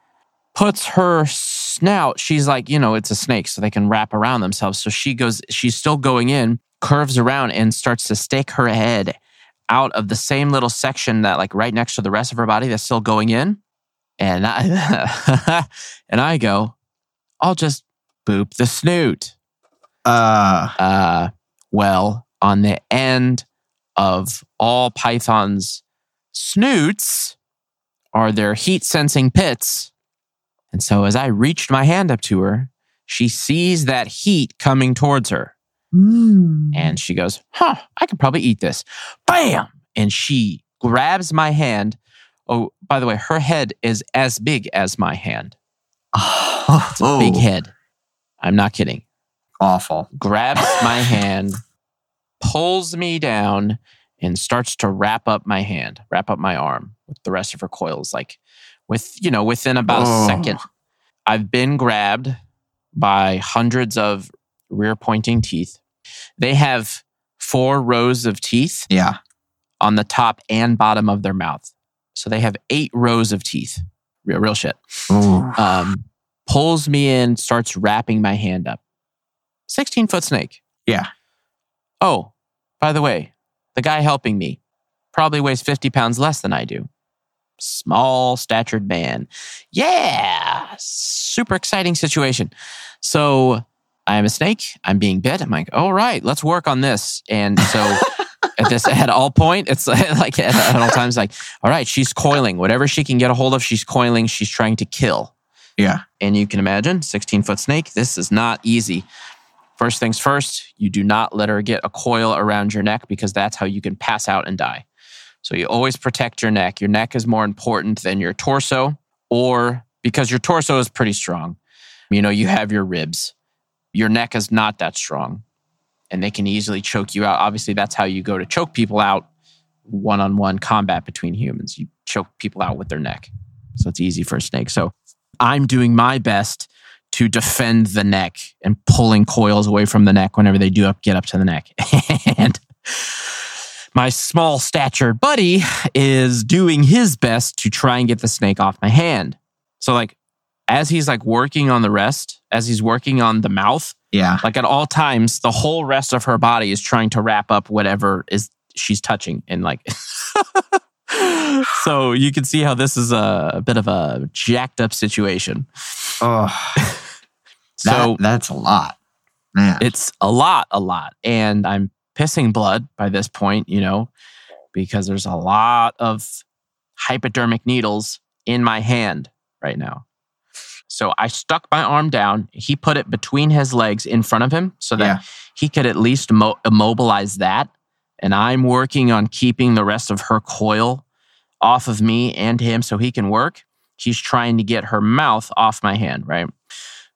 puts her snout, she's like, you know, it's a snake, so they can wrap around themselves. So she goes, she's still going in, curves around, and starts to stick her head out of the same little section that, like, right next to the rest of her body that's still going in. And I, [LAUGHS] and I go, I'll just boop the snoot. Uh, Uh, well, on the end of all pythons' snoots are their heat sensing pits. And so as I reached my hand up to her, she sees that heat coming towards her. Mm. And she goes, Huh, I could probably eat this. Bam! And she grabs my hand. Oh, by the way, her head is as big as my hand. oh, It's a big oh. head. I'm not kidding. awful. grabs [LAUGHS] my hand, pulls me down, and starts to wrap up my hand, wrap up my arm with the rest of her coils. Like with, you know, within about Oh. a second, I've been grabbed by hundreds of rear pointing teeth. They have four rows of teeth Yeah. on the top and bottom of their mouth. So they have eight rows of teeth. Real, real shit um, pulls me in, starts wrapping my hand up. 16 foot snake. Yeah. Oh, by the way, the guy helping me probably weighs 50 pounds less than I do. Small statured man. Yeah. Super exciting situation. So I am a snake. I'm being bit. I'm like, all right, let's work on this. And so [LAUGHS] at this at all point, it's [LAUGHS] like at, at all times, like, all right, she's coiling. Whatever she can get a hold of, she's coiling. She's trying to kill. Yeah. And you can imagine, 16 foot snake, this is not easy. First things first, you do not let her get a coil around your neck because that's how you can pass out and die. So you always protect your neck. Your neck is more important than your torso, or because your torso is pretty strong. You know, you have your ribs. Your neck is not that strong and they can easily choke you out. Obviously, that's how you go to choke people out one on one combat between humans. You choke people out with their neck. So it's easy for a snake. So I'm doing my best to defend the neck and pulling coils away from the neck whenever they do up, get up to the neck. [LAUGHS] and my small statured buddy is doing his best to try and get the snake off my hand. So like as he's like working on the rest, as he's working on the mouth, Yeah. like at all times, the whole rest of her body is trying to wrap up whatever is she's touching and like [LAUGHS] so you can see how this is a, a bit of a jacked up situation. Oh, [LAUGHS] So that, that's a lot, man. it's a lot, a lot. And I'm pissing blood by this point, you know, because there's a lot of hypodermic needles in my hand right now. So I stuck my arm down. He put it between his legs in front of him so that Yeah. he could at least mo- immobilize that. And I'm working on keeping the rest of her coil off of me and him so he can work. He's trying to get her mouth off my hand, right?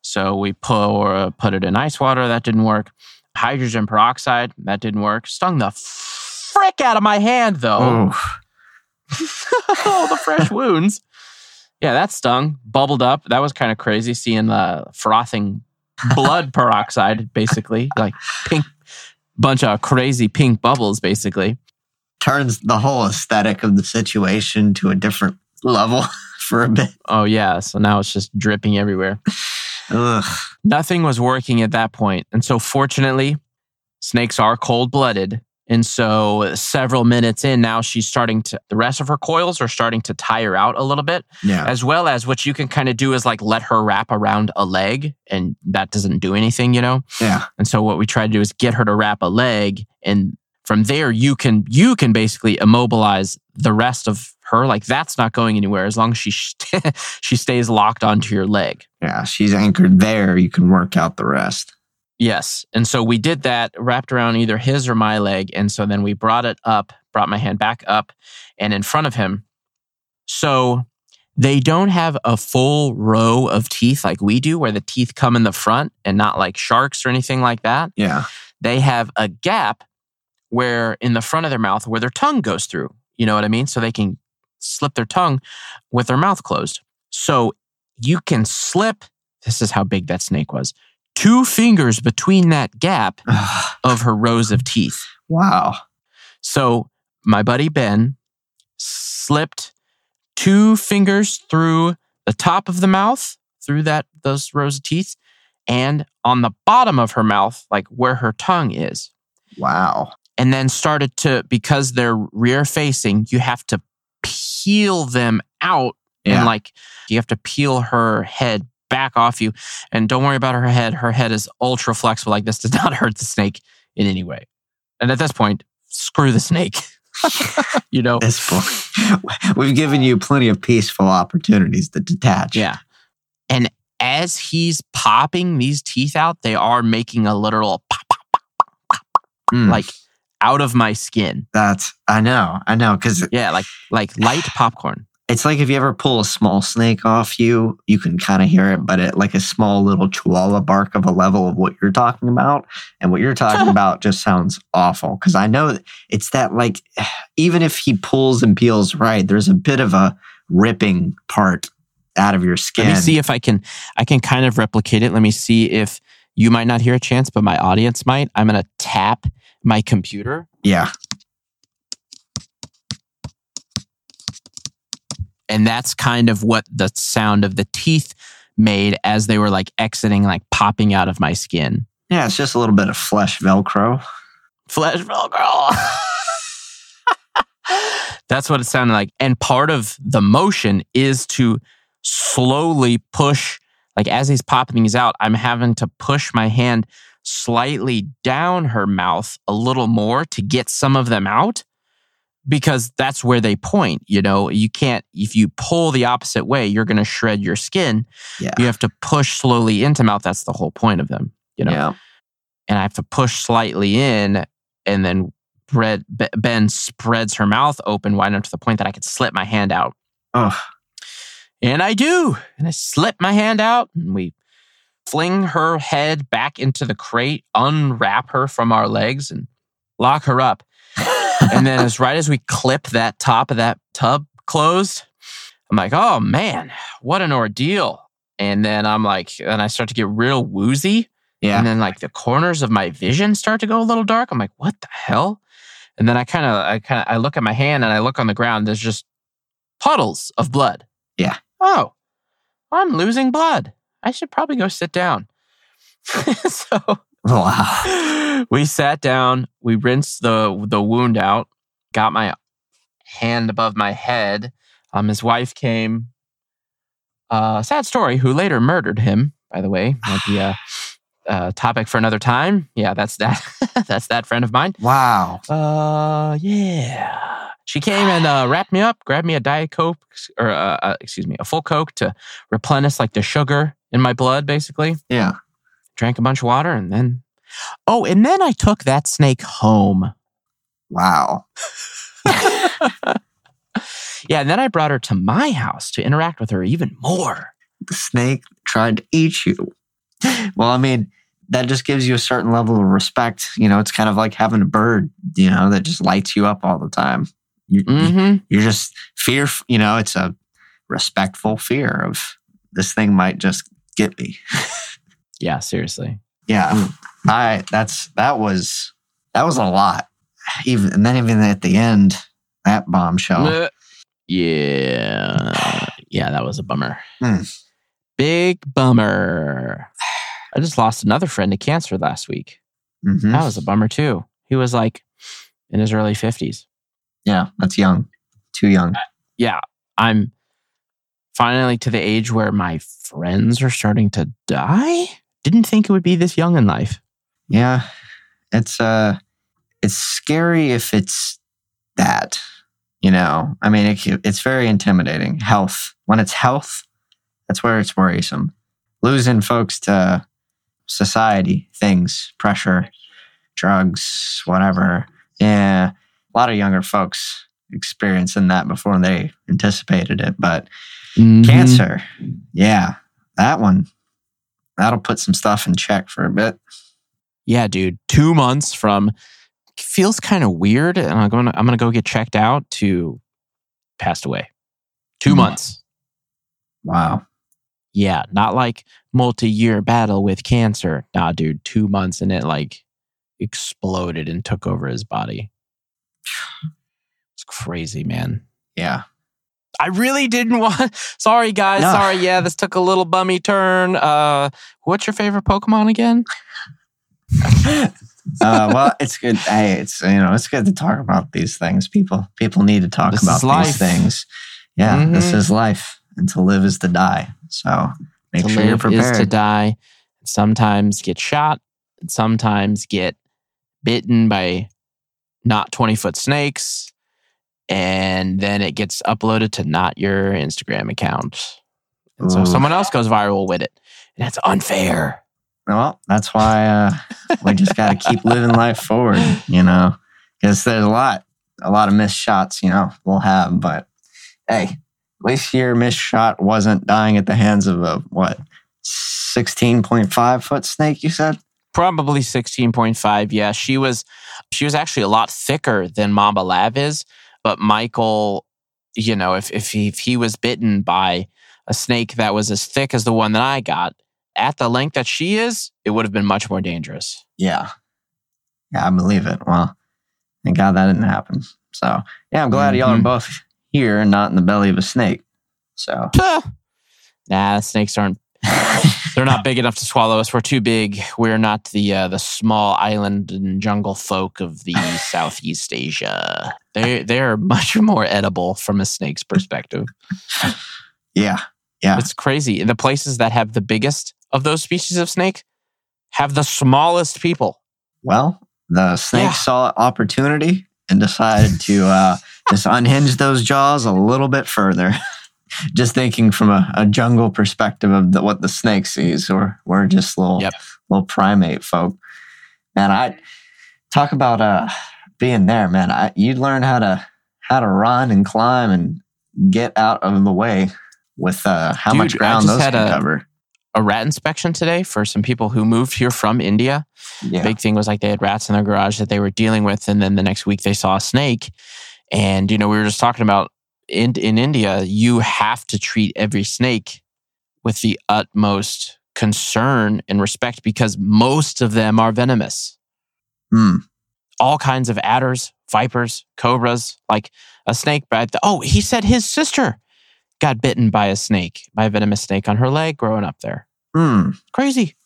So we pour, put it in ice water. That didn't work. Hydrogen peroxide. That didn't work. Stung the frick out of my hand, though. oh, [LAUGHS] the fresh wounds. Yeah, that stung. Bubbled up. That was kind of crazy seeing the frothing [LAUGHS] blood peroxide, basically. Like pink, bunch of crazy pink bubbles, basically. turns the whole aesthetic of the situation to a different level [LAUGHS] for a bit. Oh, yeah. So now it's just dripping everywhere. Ugh. Nothing was working at that point. And so, fortunately, snakes are cold blooded. And so, several minutes in, now she's starting to, the rest of her coils are starting to tire out a little bit. Yeah. as well as what you can kind of do is like let her wrap around a leg and that doesn't do anything you know Yeah. and so what we try to do is get her to wrap a leg and from there you can you can basically immobilize the rest of her like that's not going anywhere as long as she [LAUGHS] she stays locked onto your leg Yeah. She's anchored there. You can work out the rest. Yes and so we did that wrapped around either his or my leg and so then we brought it up brought my hand back up and in front of him so they don't have a full row of teeth like we do, where the teeth come in the front and not like sharks or anything like that. Yeah. They have a gap where in the front of their mouth where their tongue goes through. You know what I mean? So they can slip their tongue with their mouth closed. So you can slip, this is how big that snake was, two fingers between that gap [SIGHS] of her rows of teeth. wow. So my buddy Ben slipped two fingers through the top of the mouth, through that those rows of teeth, and on the bottom of her mouth, like where her tongue is. Wow. And then started to because they're rear facing, you have to peel them out Yeah. and like you have to peel her head back off you. And don't worry about her head. Her head is ultra flexible. Like this does [LAUGHS] not hurt the snake in any way. And at this point, screw the snake. [LAUGHS] you know? this point, [LAUGHS] we've given you plenty of peaceful opportunities to detach. Yeah. And as he's popping these teeth out, they are making a literal pop, pop, pop, Mm, like out of my skin. that's, I know, I know. Cause Yeah, like like light popcorn. It's like if you ever pull a small snake off you, you can kind of hear it, but it like a small little chihuahua bark of a level of what you're talking about. And what you're talking [LAUGHS] about just sounds awful. Cause I know it's that like, [SIGHS] even if he pulls and peels right, there's a bit of a ripping part out of your skin. Let me see if I can I can kind of replicate it. Let me see if you might not hear a chance, but my audience might. I'm gonna tap my computer. yeah. And that's kind of what the sound of the teeth made as they were like exiting, like popping out of my skin. Yeah. It's just a little bit of flesh Velcro. Flesh Velcro. [LAUGHS] That's what it sounded like. And part of the motion is to slowly push, like as he's popping these out, I'm having to push my hand slightly down her mouth a little more to get some of them out because that's where they point. You know, you can't, if you pull the opposite way, you're going to shred your skin. Yeah. You have to push slowly into mouth. That's the whole point of them, you know Yeah. and I have to push slightly in, and then Red, Be- Ben spreads her mouth open wide enough to the point that I could slip my hand out. Oh, And I do. And I slip my hand out, and we fling her head back into the crate, unwrap her from our legs, and lock her up. And then, as right as we clip that top of that tub closed, I'm like, oh man, what an ordeal. And then I'm like, and I start to get real woozy. Yeah. And then like the corners of my vision start to go a little dark. I'm like, what the hell? And then I kind of, I kind of, I look at my hand and I look on the ground. There's just puddles of blood. Yeah. Oh, I'm losing blood. I should probably go sit down. [LAUGHS] so [LAUGHS] wow. we sat down. We rinsed the the wound out. Got my hand above my head. Um, his wife came. Uh, sad story. Who later murdered him? By the way, might be a, [SIGHS] a topic for another time. Yeah, that's that. [LAUGHS] that's that friend of mine. Wow. Uh, yeah. She came and uh, [SIGHS] wrapped me up, grabbed me a diet coke, or uh, uh, excuse me, a full coke to replenish like the sugar in my blood, basically. Yeah. Drank a bunch of water, and then, oh, and then I took that snake home. Wow. [LAUGHS] Yeah, and then I brought her to my house to interact with her even more. The snake tried to eat you. Well, I mean, that just gives you a certain level of respect. You know, it's kind of like having a bird, you know, that just lights you up all the time. You, Mm-hmm. You're just fear, you know, it's a respectful fear of this thing might just get me. [LAUGHS] Yeah, seriously. Yeah. I, that's, that was, that was a lot. Even, and then even at the end, that bombshell. Yeah. Yeah, that was a bummer. Hmm. Big bummer. I just lost another friend to cancer last week. Mhm. That was a bummer too. He was like in his early 50s. Yeah. That's young. Too young. Yeah, I'm finally to the age where my friends are starting to die. Didn't think it would be this young in life. Yeah, it's uh, it's scary if it's that. You know, I mean, it, it's very intimidating. Health, when it's health, that's where it's worrisome. Losing folks to society, things, pressure, drugs, whatever. Yeah, a lot of younger folks experiencing that before they anticipated it. But Mhm. cancer, yeah, that one, that'll put some stuff in check for a bit. Yeah, dude. Two months from feels kind of weird, and I'm going. To, I'm going to go get checked out. To passed away. Two Hmm. months. Wow. Yeah, not like multi-year battle with cancer. Nah, dude. Two months, and it like exploded and took over his body. [SIGHS] It's crazy, man. Yeah. I really didn't [LAUGHS] want. Sorry, guys. No. Sorry. Yeah, this took a little bummy turn. Uh, what's your favorite Pokemon again? [LAUGHS] uh, well, it's good. Hey, it's you know, it's good to talk about these things. People, people need to talk This about these things. Yeah, this Mhm. is life, and to live is to die. So make to sure you're prepared. to die. Sometimes get shot, sometimes get bitten by not 20 foot snakes. And then it gets uploaded to not your Instagram account. And so Ooh. someone else goes viral with it. And that's unfair. Well, that's why uh, we just got to keep living life forward, you know, because there's a lot, a lot of missed shots, you know, we'll have. But hey, at least your missed shot wasn't dying at the hands of a what, sixteen point five foot snake? You said. Probably 16.5. Yeah, she was she was actually a lot thicker than Mama Lav is, but Michael, you know, if if he, if he was bitten by a snake that was as thick as the one that I got at the length that she is, it would have been much more dangerous. Yeah. Yeah, I believe it. Well, thank God that didn't happen. So, yeah, I'm glad y'all are Mhm. both here and not in the belly of a snake. So, [LAUGHS] Nah, snakes aren't they're not big enough to swallow us. We're too big. We're not the uh, the small island and jungle folk of the [LAUGHS] Southeast Asia. They they're [LAUGHS] much more edible from a snake's perspective. yeah. Yeah. It's crazy. The places that have the biggest of those species of snake have the smallest people. Well, the snake Yeah. saw opportunity and decided to uh, [LAUGHS] just unhinge those jaws a little bit further. [LAUGHS] just thinking from a, a jungle perspective of the, what the snake sees, or we're just little Yep. little primate folk. And I talk about uh, being there, man. I, you'd learn how to how to run and climb and get out of the way with uh, how Dude, much ground those had can a- cover. a rat inspection today for some people who moved here from India. Yeah. Big thing was like they had rats in their garage that they were dealing with, and then the next week they saw a snake. And you know, we were just talking about in in India, you have to treat every snake with the utmost concern and respect because most of them are venomous. Hmm. All kinds of adders, vipers, cobras, like a snake bite. Oh, he said his sister got bitten by a snake, by a venomous snake on her leg growing up there. Hmm. Crazy.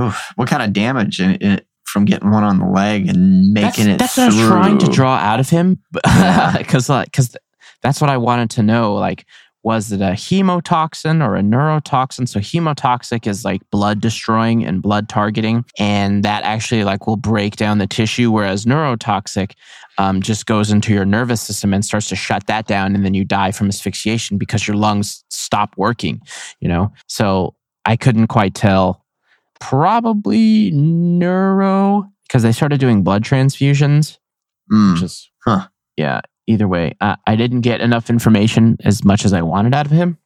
Oof. What kind of damage in, in, from getting one on the leg and making it that's, that's through? what I was trying to draw out of him, [LAUGHS] Yeah. because like, because that's what I wanted to know. Like, was it a hemotoxin or a neurotoxin? So hemotoxic is like blood destroying and blood targeting, and that actually like will break down the tissue. Whereas neurotoxic um, just goes into your nervous system and starts to shut that down, and then you die from asphyxiation because your lungs stop working. You know, so I couldn't quite tell. Probably neuro because they started doing blood transfusions Hmm. which is Huh. yeah either way I, I didn't get enough information as much as i wanted out of him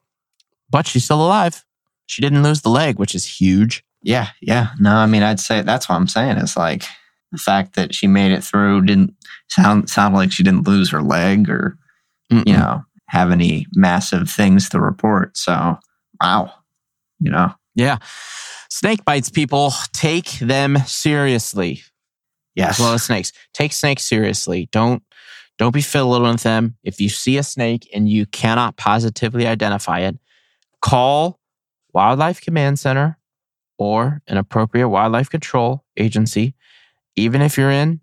but she's still alive. She didn't lose the leg which is huge. Yeah, yeah. No, I mean, I'd say that's what I'm saying. Is like the fact that she made it through didn't sound sound like she didn't lose her leg or Mm-mm. you know have any massive things to report. So, wow, you know, yeah. Snake bites people. Take them seriously. Yes, as well as snakes. Take snakes seriously. Don't don't be fiddling with them. If you see a snake and you cannot positively identify it call wildlife command center or an appropriate wildlife control agency. Even if you're in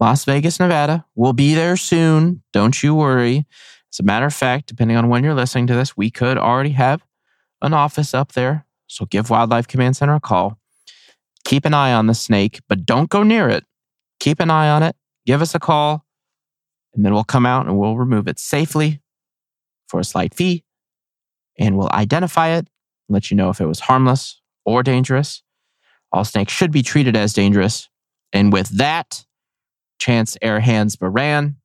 las vegas nevada we'll be there soon. Don't you worry. As a matter of fact depending on when you're listening to this we could already have an office up there. So give wildlife command center a call. Keep an eye on the snake but don't go near it. Keep an eye on it, give us a call, and then we'll come out and we'll remove it safely for a slight fee. And we'll identify it, let you know if it was harmless or dangerous. All snakes should be treated as dangerous. And with that, Chance Bare Hands Baran,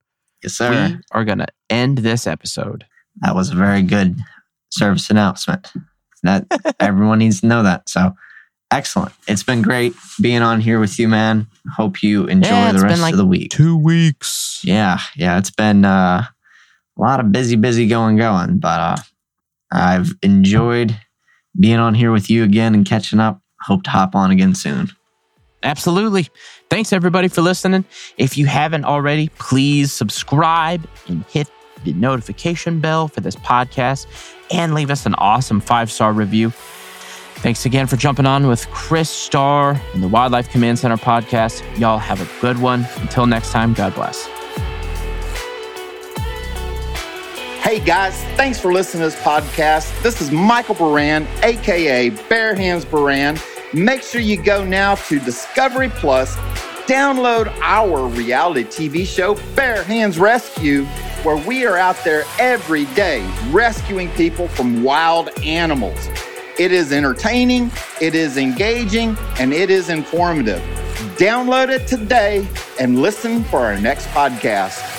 yes, sir. we are going to end this episode. That was a very good service announcement. That [LAUGHS] everyone needs to know that. So, excellent. It's been great being on here with you, man. Hope you enjoy Yeah, it's the been rest like of the week. Two weeks. Yeah, yeah, it's been uh, a lot of busy, busy going, going, but uh, I've enjoyed being on here with you again and catching up. Hope to hop on again soon. Absolutely. Thanks everybody for listening. If you haven't already, please subscribe and hit the notification bell for this podcast and leave us an awesome five star review. Thanks again for jumping on with Chris Starr and the Wildlife Command Center podcast. Y'all have a good one. Until next time, God bless. Hey guys, thanks for listening to this podcast. This is Michael Baran, aka Bare Hands Baran. Make sure you go now to Discovery Plus, download our reality TV show, Bare Hands Rescue, where we are out there every day rescuing people from wild animals. It is entertaining, it is engaging, and it is informative. Download it today and listen for our next podcast.